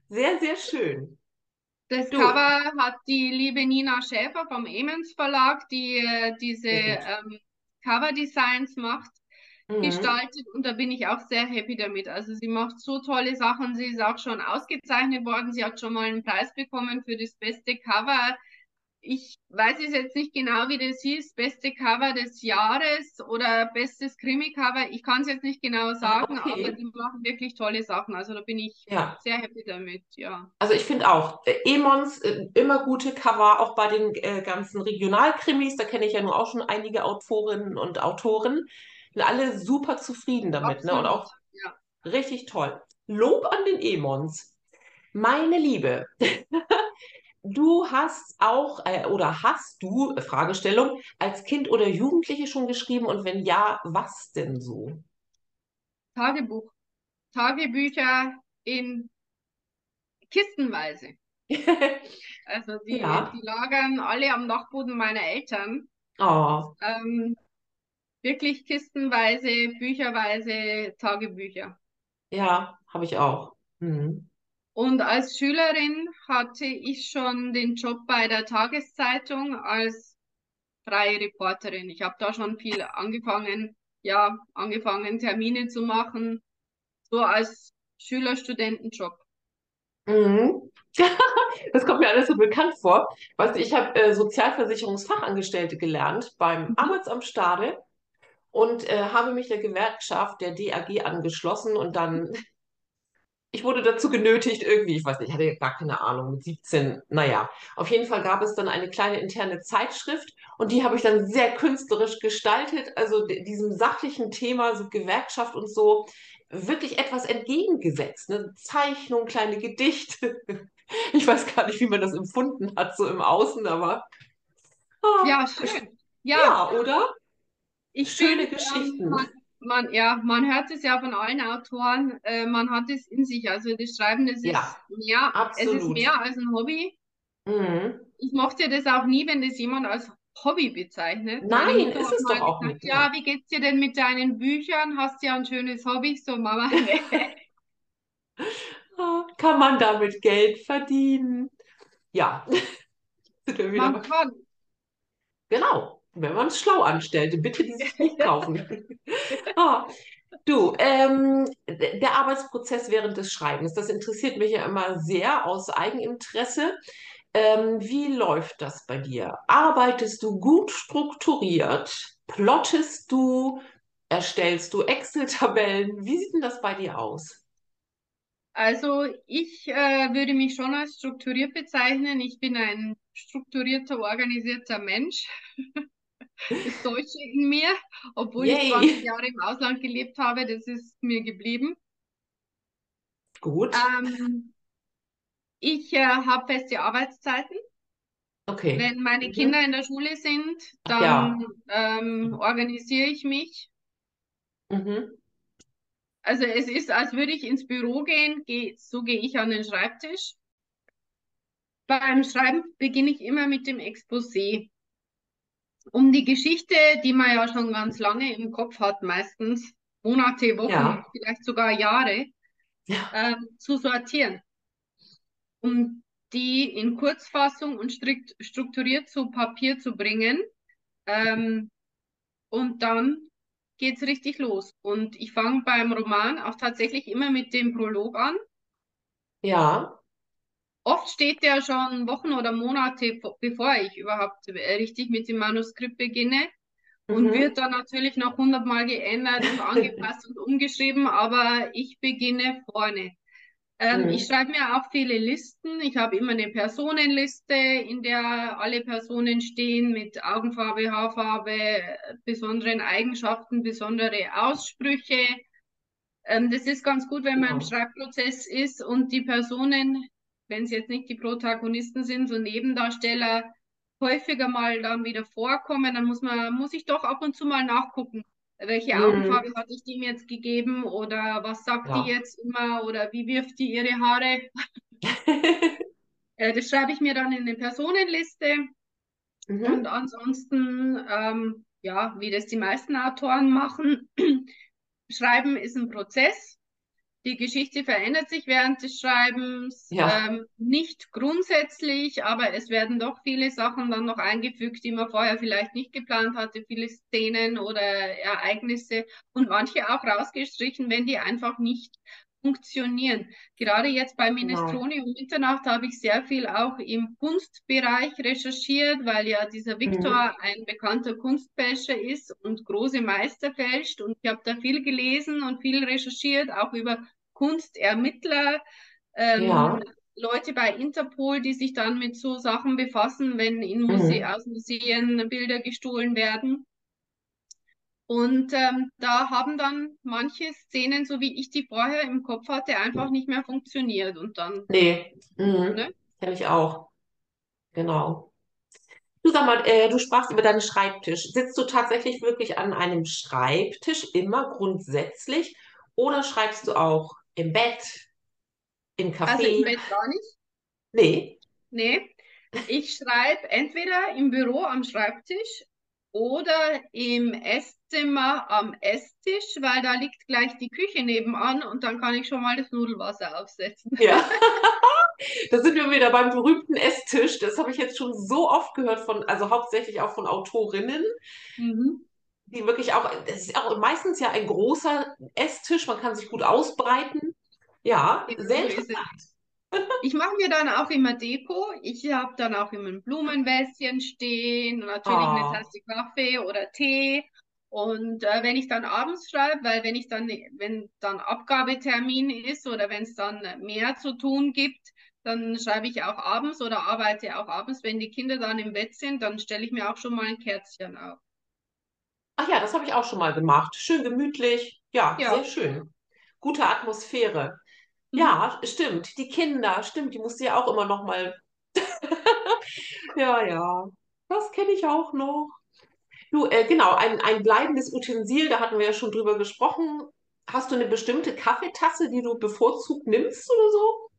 Sehr, sehr schön. Das du. Cover hat die liebe Nina Schäfer vom Emens Verlag, die äh, diese ähm, Cover-Designs macht mhm. gestaltet und da bin ich auch sehr happy damit. Also sie macht so tolle Sachen. Sie ist auch schon ausgezeichnet worden. Sie hat schon mal einen Preis bekommen für das beste Cover. Ich weiß es jetzt nicht genau, wie das hieß, beste Cover des Jahres oder bestes Krimi-Cover. Ich kann es jetzt nicht genau ah, sagen, okay. aber die machen wirklich tolle Sachen. Also da bin ich ja. sehr happy damit, ja. Also ich finde auch, äh, Emons, äh, immer gute Cover, auch bei den äh, ganzen Regionalkrimis, da kenne ich ja nur auch schon einige Autorinnen und Autoren alle super zufrieden damit. Ne? Und auch ja. richtig toll. Lob an den Emons. Meine Liebe, du hast auch äh, oder hast du, äh, Fragestellung, als Kind oder Jugendliche schon geschrieben und wenn ja, was denn so? Tagebuch. Tagebücher in Kistenweise. also die, ja. die lagern alle am Dachboden meiner Eltern. Oh. Ähm, Wirklich kistenweise, bücherweise Tagebücher. Ja, habe ich auch. Mhm. Und als Schülerin hatte ich schon den Job bei der Tageszeitung als freie Reporterin. Ich habe da schon viel angefangen, ja, angefangen, Termine zu machen, so als Schüler-Studentenjob. Mhm. Das kommt mir alles so bekannt vor. Weißt du, ich habe äh, Sozialversicherungsfachangestellte gelernt beim mhm. Arbeitsamt Stade und äh, habe mich der Gewerkschaft der DAG angeschlossen und dann, ich wurde dazu genötigt, irgendwie, ich weiß nicht, ich hatte gar keine Ahnung, mit 17, naja, auf jeden Fall gab es dann eine kleine interne Zeitschrift und die habe ich dann sehr künstlerisch gestaltet, also diesem sachlichen Thema, so Gewerkschaft und so, wirklich etwas entgegengesetzt, ne? Zeichnung, kleine Gedichte. Ich weiß gar nicht, wie man das empfunden hat, so im Außen, aber. Oh, ja, schön. Ja, ja oder? Ich Schöne find, Geschichten. Man, man, ja, man hört es ja von allen Autoren, äh, man hat es in sich. Also das Schreiben, das ja, ist mehr, absolut. es ist mehr als ein Hobby. Mhm. Ich mochte das auch nie, wenn das jemand als Hobby bezeichnet. Nein, ist es doch auch gesagt, nicht. Ja, wie geht's dir denn mit deinen Büchern? Hast du ja ein schönes Hobby? So, Mama, ah, Kann man damit Geld verdienen? Ja. man kann. Genau, wenn man es schlau anstellte. Bitte dieses Buch kaufen. ah, Du, ähm, der Arbeitsprozess während des Schreibens, das interessiert mich ja immer sehr aus Eigeninteresse. Ähm, wie läuft das bei dir? Arbeitest du gut strukturiert? Plottest du? Erstellst du Excel-Tabellen? Wie sieht denn das bei dir aus? Also ich äh, würde mich schon als strukturiert bezeichnen. Ich bin ein strukturierter, organisierter Mensch. das Deutsche in mir, obwohl Yay. ich 20 Jahre im Ausland gelebt habe, das ist mir geblieben. Gut. Ähm, ich äh, habe feste Arbeitszeiten. Okay. Wenn meine mhm. Kinder in der Schule sind, dann ja. ähm, organisiere ich mich. Mhm. Also es ist, als würde ich ins Büro gehen, geh, so gehe ich an den Schreibtisch. Beim Schreiben beginne ich immer mit dem Exposé um die Geschichte, die man ja schon ganz lange im Kopf hat, meistens Monate, Wochen, ja. vielleicht sogar Jahre, ja. ähm, zu sortieren. Um die in Kurzfassung und strikt strukturiert zu Papier zu bringen. Ähm, und dann geht es richtig los. Und ich fange beim Roman auch tatsächlich immer mit dem Prolog an. Ja. Oft steht der schon Wochen oder Monate, bevor ich überhaupt äh, richtig mit dem Manuskript beginne und mhm. wird dann natürlich noch hundertmal geändert und angepasst und umgeschrieben, aber ich beginne vorne. Ähm, mhm. Ich schreibe mir auch viele Listen. Ich habe immer eine Personenliste, in der alle Personen stehen mit Augenfarbe, Haarfarbe, besonderen Eigenschaften, besondere Aussprüche. Ähm, das ist ganz gut, wenn man ja. im Schreibprozess ist und die Personen wenn es jetzt nicht die Protagonisten sind, so Nebendarsteller häufiger mal dann wieder vorkommen, dann muss man, muss ich doch ab und zu mal nachgucken. Welche mhm. Augenfarbe hatte ich dem jetzt gegeben oder was sagt ja. die jetzt immer oder wie wirft die ihre Haare? äh, das schreibe ich mir dann in eine Personenliste. Mhm. Und ansonsten, ähm, ja, wie das die meisten Autoren machen, Schreiben ist ein Prozess. Die Geschichte verändert sich während des Schreibens, ja. ähm, nicht grundsätzlich, aber es werden doch viele Sachen dann noch eingefügt, die man vorher vielleicht nicht geplant hatte, viele Szenen oder Ereignisse und manche auch rausgestrichen, wenn die einfach nicht funktionieren. Gerade jetzt bei Minestrone ja. und Mitternacht habe ich sehr viel auch im Kunstbereich recherchiert, weil ja dieser Viktor mhm. ein bekannter Kunstfälscher ist und große Meister fälscht. Und ich habe da viel gelesen und viel recherchiert, auch über Kunstermittler, ähm, ja. Leute bei Interpol, die sich dann mit so Sachen befassen, wenn in Muse mhm. aus Museen Bilder gestohlen werden. Und ähm, da haben dann manche Szenen, so wie ich die vorher im Kopf hatte, einfach nicht mehr funktioniert. Und dann. Nee, mhm. ne? kenne ich auch. Genau. Du sag mal, äh, du sprachst über deinen Schreibtisch. Sitzt du tatsächlich wirklich an einem Schreibtisch immer grundsätzlich oder schreibst du auch im Bett, im Café? Also im Bett gar nicht. Nee. Nee. Ich schreibe entweder im Büro am Schreibtisch oder im Esszimmer am Esstisch, weil da liegt gleich die Küche nebenan und dann kann ich schon mal das Nudelwasser aufsetzen. Ja. da sind wir wieder beim berühmten Esstisch. Das habe ich jetzt schon so oft gehört von, also hauptsächlich auch von Autorinnen. Mhm. Die wirklich auch, das ist auch meistens ja ein großer Esstisch, man kann sich gut ausbreiten. Ja, sehr interessant. Ich mache mir dann auch immer Deko. Ich habe dann auch immer ein Blumenwässchen stehen natürlich oh. eine. Tasse Kaffee oder Tee. Und äh, wenn ich dann abends schreibe, weil wenn ich dann, wenn dann Abgabetermin ist oder wenn es dann mehr zu tun gibt, dann schreibe ich auch abends oder arbeite auch abends. Wenn die Kinder dann im Bett sind, dann stelle ich mir auch schon mal ein Kerzchen auf. Ach ja, das habe ich auch schon mal gemacht. Schön gemütlich. Ja, ja. sehr schön. Gute Atmosphäre. Ja, mhm. stimmt. Die Kinder, stimmt, die musste ja auch immer noch mal. Ja, ja. Das kenne ich auch noch. Du, äh, genau, ein, ein bleibendes Utensil, da hatten wir ja schon drüber gesprochen. Hast du eine bestimmte Kaffeetasse, die du bevorzugt nimmst oder so?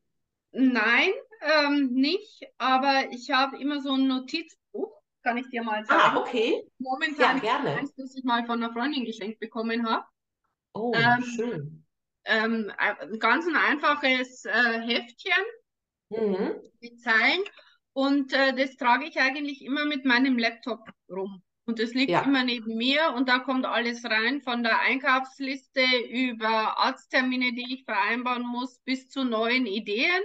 Nein, ähm, nicht, aber ich habe immer so ein Notizbuch. kann ich dir mal Ah, sagen. okay. Momentan Ja, gerne. eins, das ich mal von einer Freundin geschenkt bekommen habe. Oh, Ähm, schön. Ähm, ein ganz ein einfaches äh, Heftchen Mhm. mit Zeilen und äh, das trage ich eigentlich immer mit meinem Laptop rum. Und das liegt Ja. immer neben mir und da kommt alles rein, von der Einkaufsliste über Arzttermine, die ich vereinbaren muss, bis zu neuen Ideen.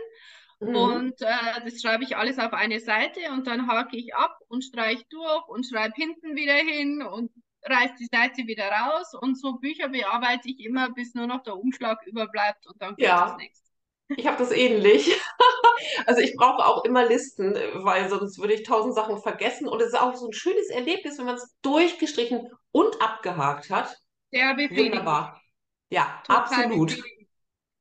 Mhm. Und äh, das schreibe ich alles auf eine Seite und dann hake ich ab und streiche durch und schreibe hinten wieder hin und reiße die Seite wieder raus. Und so Bücher bearbeite ich immer, bis nur noch der Umschlag überbleibt und dann kommt Ja. das nächste. Ich habe das ähnlich. Also ich brauche auch immer Listen, weil sonst würde ich tausend Sachen vergessen. Und es ist auch so ein schönes Erlebnis, wenn man es durchgestrichen und abgehakt hat. Sehr befriedigend. Wunderbar. Ja, Total absolut.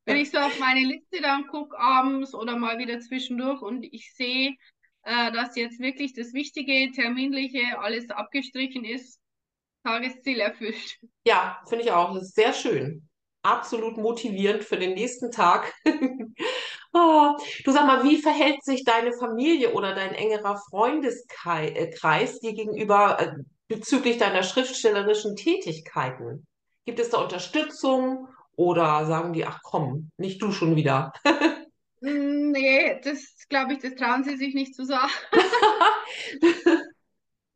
Wenn ich so auf meine Liste dann gucke abends oder mal wieder zwischendurch und ich sehe, äh, dass jetzt wirklich das Wichtige, Terminliche, alles abgestrichen ist, Tagesziel erfüllt. Ja, finde ich auch. Das ist sehr schön. Absolut motivierend für den nächsten Tag. Ah, du sag mal, wie verhält sich deine Familie oder dein engerer Freundeskreis dir gegenüber äh, bezüglich deiner schriftstellerischen Tätigkeiten? Gibt es da Unterstützung oder sagen die, ach komm, nicht du schon wieder? Mm, Nee, das glaube ich, das trauen sie sich nicht zu sagen.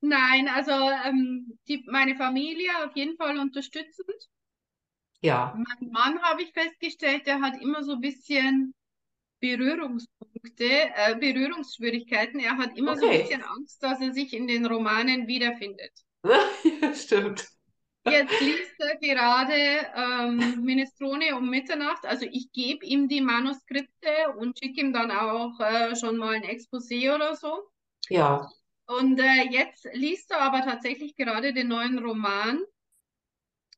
Nein, also ähm, die, meine Familie auf jeden Fall unterstützend. Ja, Mein Mann habe ich festgestellt, der hat immer so ein bisschen Berührungspunkte, äh, Berührungsschwierigkeiten. Er hat immer so ein okay. bisschen Angst, dass er sich in den Romanen wiederfindet. Ja, stimmt. Jetzt liest er gerade ähm, Minestrone um Mitternacht. Also ich gebe ihm die Manuskripte und schicke ihm dann auch äh, schon mal ein Exposé oder so. Ja. Und äh, jetzt liest er aber tatsächlich gerade den neuen Roman.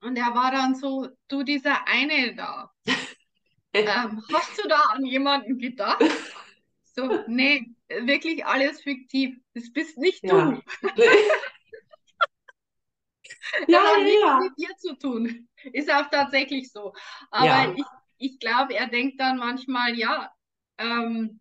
Und er war dann so, du, dieser eine da, ähm, hast du da an jemanden gedacht? So, nee, wirklich alles fiktiv. Das bist nicht Ja. du. Ja, Das hat ja, nichts ja. mit dir zu tun. Ist auch tatsächlich so. Aber Ja. ich, ich glaube, er denkt dann manchmal, ja, ähm,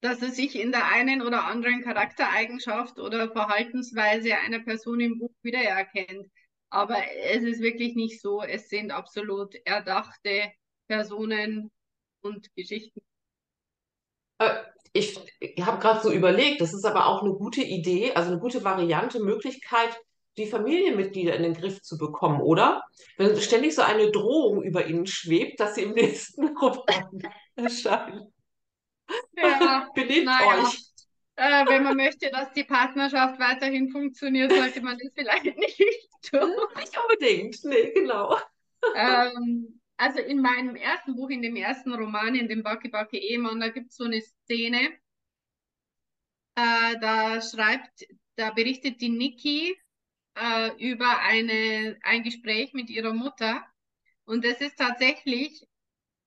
dass er sich in der einen oder anderen Charaktereigenschaft oder Verhaltensweise einer Person im Buch wiedererkennt. Aber es ist wirklich nicht so. Es sind absolut erdachte Personen und Geschichten. Äh, Ich, ich habe gerade so überlegt, das ist aber auch eine gute Idee, also eine gute Variante, Möglichkeit, die Familienmitglieder in den Griff zu bekommen, oder? Wenn ständig so eine Drohung über ihnen schwebt, dass sie im nächsten Roman erscheinen. Ja, Benehmt naja. euch. Äh, wenn man möchte, dass die Partnerschaft weiterhin funktioniert, sollte man das vielleicht nicht tun. Nicht unbedingt. Nee, genau. Ähm, also in meinem ersten Buch, in dem ersten Roman, in dem Backe Backe Ehemann, da gibt es so eine Szene, äh, da schreibt, da berichtet die Niki äh, über eine, ein Gespräch mit ihrer Mutter. Und das ist tatsächlich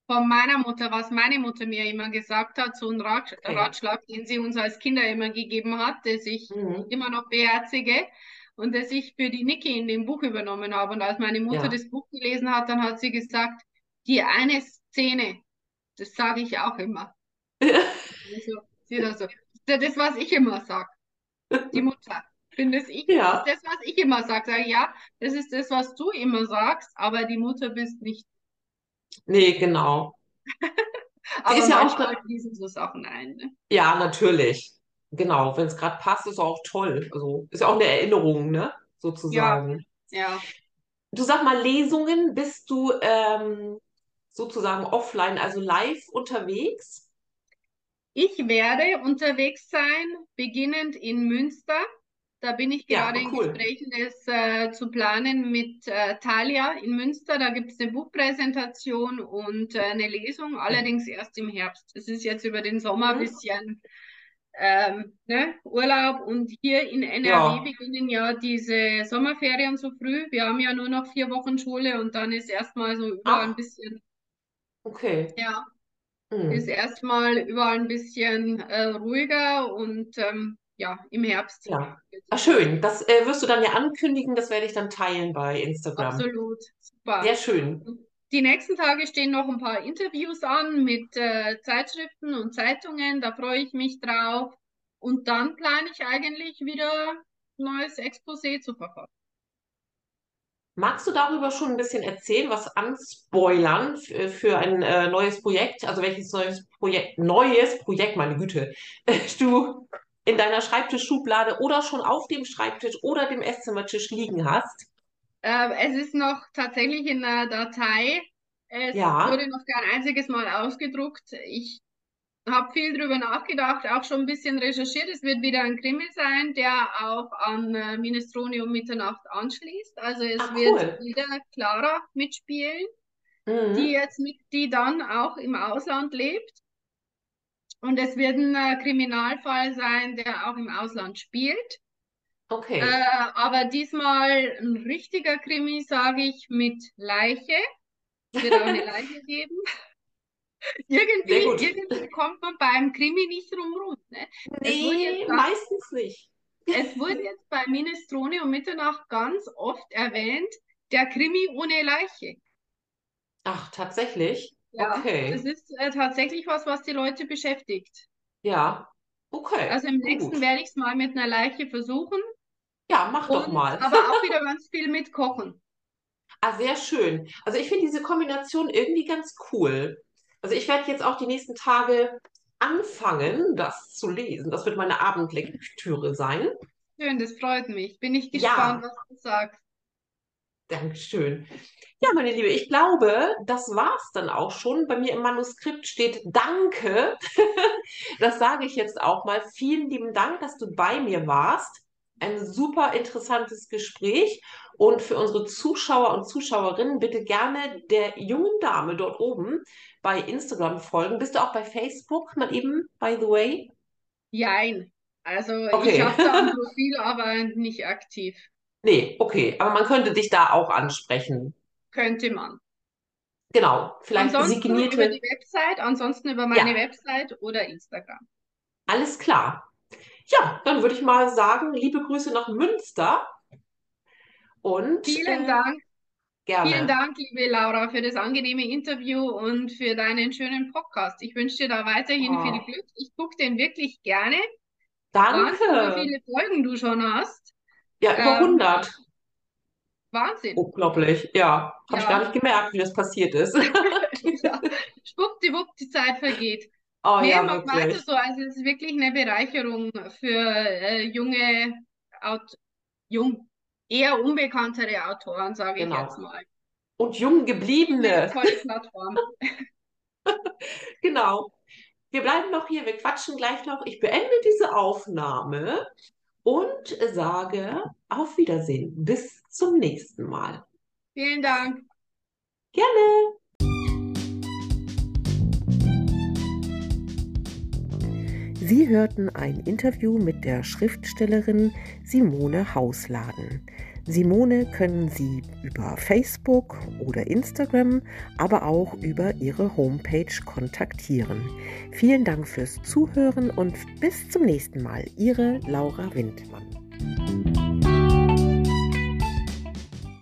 von meiner Mutter, was meine Mutter mir immer gesagt hat, so ein Rat, Okay. Ratschlag, den sie uns als Kinder immer gegeben hat, das ich Mhm. immer noch beherzige und das ich für die Niki in dem Buch übernommen habe. Und als meine Mutter Ja. das Buch gelesen hat, dann hat sie gesagt, die eine Szene, das sage ich auch immer. Also, sie da so, das ist ja das, was ich immer sage. Die Mutter. Findest ich, Ja. ist das, was ich immer sage. Ich, ja, das ist das, was du immer sagst, aber die Mutter bist nicht. Nee, genau. Aber ist ja auch fließen so Sachen ein. Ne? Ja, natürlich. Genau. Wenn es gerade passt, ist auch toll. Also ist ja auch eine Erinnerung, ne? Sozusagen. Ja. Du sag mal, Lesungen, bist du ähm, sozusagen offline, also live unterwegs? Ich werde unterwegs sein, beginnend in Münster. Da bin ich Ja, gerade in cool. Gesprächen, das äh, zu planen mit äh, Thalia in Münster. Da gibt es eine Buchpräsentation und äh, eine Lesung, allerdings erst im Herbst. Es ist jetzt über den Sommer ein Mhm. bisschen ähm, ne, Urlaub und hier in NRW Ja. beginnen ja diese Sommerferien so früh. Wir haben ja nur noch vier Wochen Schule und dann ist erstmal so überall ein bisschen, Okay. ja, Hm. ist erstmal überall ein bisschen äh, ruhiger und ähm, ja, im Herbst. Ja. Ah, schön. Das äh, wirst du dann ja ankündigen, das werde ich dann teilen bei Instagram. Absolut, super. Sehr schön. Die nächsten Tage stehen noch ein paar Interviews an mit äh, Zeitschriften und Zeitungen. Da freue ich mich drauf. Und dann plane ich eigentlich wieder neues Exposé zu verfassen. Magst du darüber schon ein bisschen erzählen, was anspoilern für ein äh, neues Projekt? Also welches neues Projekt, neues Projekt, meine Güte, du in deiner Schreibtischschublade oder schon auf dem Schreibtisch oder dem Esszimmertisch liegen hast? Äh, es ist noch tatsächlich in der Datei. Es Ja, wurde noch kein einziges Mal ausgedruckt. Ich habe viel drüber nachgedacht, auch schon ein bisschen recherchiert. Es wird wieder ein Krimi sein, der auch an äh, Minestrone um Mitternacht anschließt. Also es ah, wird cool. wieder Clara mitspielen, die Mhm. jetzt mit, die dann auch im Ausland lebt. Und es wird ein äh, Kriminalfall sein, der auch im Ausland spielt. Äh, Okay. aber diesmal ein richtiger Krimi, sage ich, mit Leiche. Es wird auch eine Leiche geben. Irgendwie, irgendwie kommt man beim Krimi nicht drumrum. Ne? Nee, jetzt meistens nicht. es wurde jetzt bei Minestrone um Mitternacht ganz oft erwähnt, der Krimi ohne Leiche. Ach, tatsächlich? Ja, das Okay. ist äh, tatsächlich was, was die Leute beschäftigt. Ja. Okay. Also im nächsten Gut. werde ich es mal mit einer Leiche versuchen Ja, mach doch und mal. aber auch wieder ganz viel mit Kochen. Ah, sehr schön. Also ich finde diese Kombination irgendwie ganz cool. Also ich werde jetzt auch die nächsten Tage anfangen, das zu lesen. Das wird meine Abendlektüre sein. Schön, das freut mich. Bin ich gespannt, Ja, was du sagst. Dankeschön. Ja, meine Liebe, ich glaube, das war's dann auch schon. Bei mir im Manuskript steht Danke. Das sage ich jetzt auch mal. Vielen lieben Dank, dass du bei mir warst. Ein super interessantes Gespräch. Und für unsere Zuschauer und Zuschauerinnen bitte gerne der jungen Dame dort oben bei Instagram folgen. Bist du auch bei Facebook mal eben, by the way? Jein. Also ich Okay. habe da ein Profil, aber nicht aktiv. Nee, okay. Aber man könnte dich da auch ansprechen. Könnte man. Genau. Vielleicht Ansonsten über signierte. die Website, ansonsten über meine Ja, Website oder Instagram. alles klar. Ja, dann würde ich mal sagen, liebe Grüße nach Münster und Vielen äh, Dank, vielen gerne. Dank, liebe Laura, für das angenehme Interview und für deinen schönen Podcast. Ich wünsche dir da weiterhin viel Oh, Glück. Ich gucke den wirklich gerne. Wahnsinn, wie danke. viele Folgen du schon hast. Ja, über Ähm, 100. Wahnsinn. Unglaublich. Ja, habe ich gar Ja, nicht gemerkt, wie das passiert ist. ja. Schwuppdiwupp, die Zeit vergeht. Oh Nee, ja, mach weiter so. Also es ist wirklich eine Bereicherung für äh, junge, Aut jung, eher unbekanntere Autoren, sage ich jetzt Genau. mal. Und jung gebliebene. tolle Plattform. Genau. Wir bleiben noch hier, wir quatschen gleich noch. Ich beende diese Aufnahme und sage auf Wiedersehen. Bis zum nächsten Mal. Vielen Dank. Gerne. Sie hörten ein Interview mit der Schriftstellerin Simone Hausladen. Simone können Sie über Facebook oder Instagram, aber auch über ihre Homepage kontaktieren. Vielen Dank fürs Zuhören und bis zum nächsten Mal. Ihre Laura Windmann.